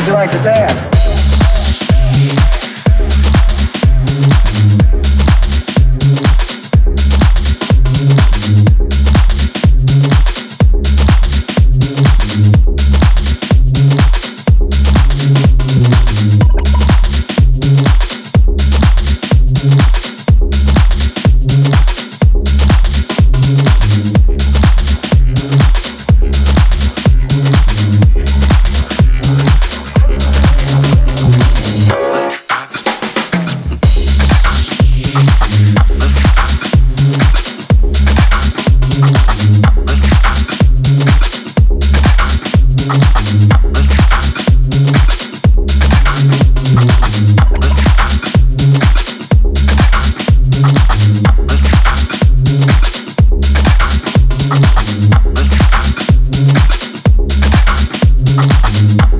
Would you like to dance? Thank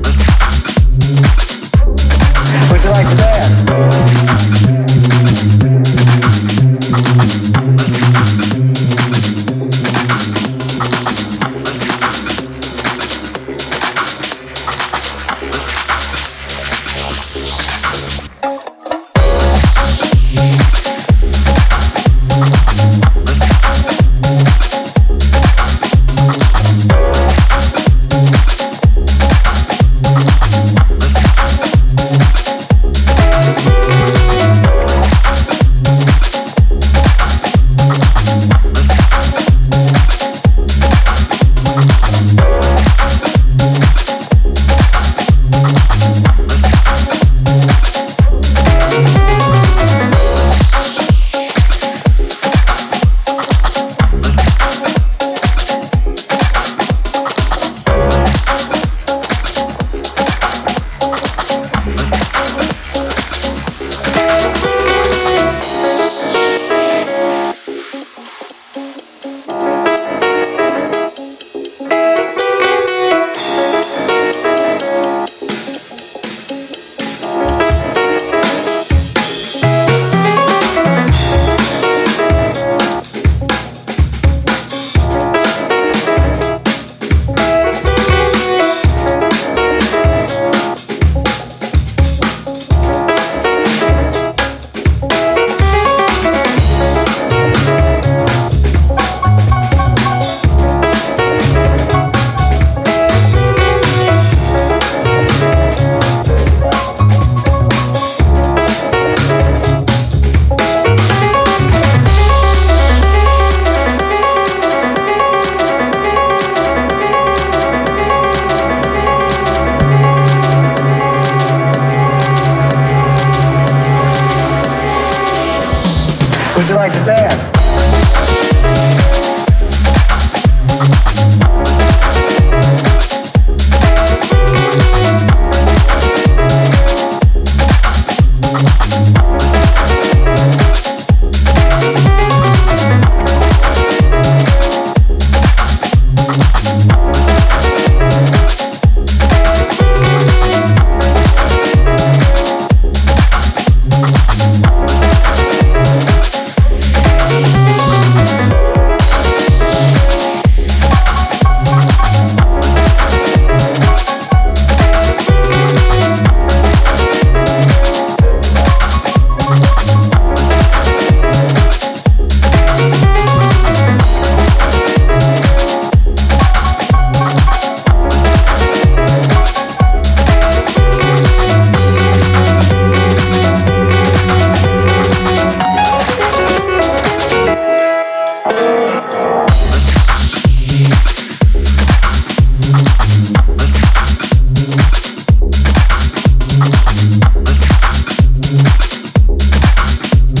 like that.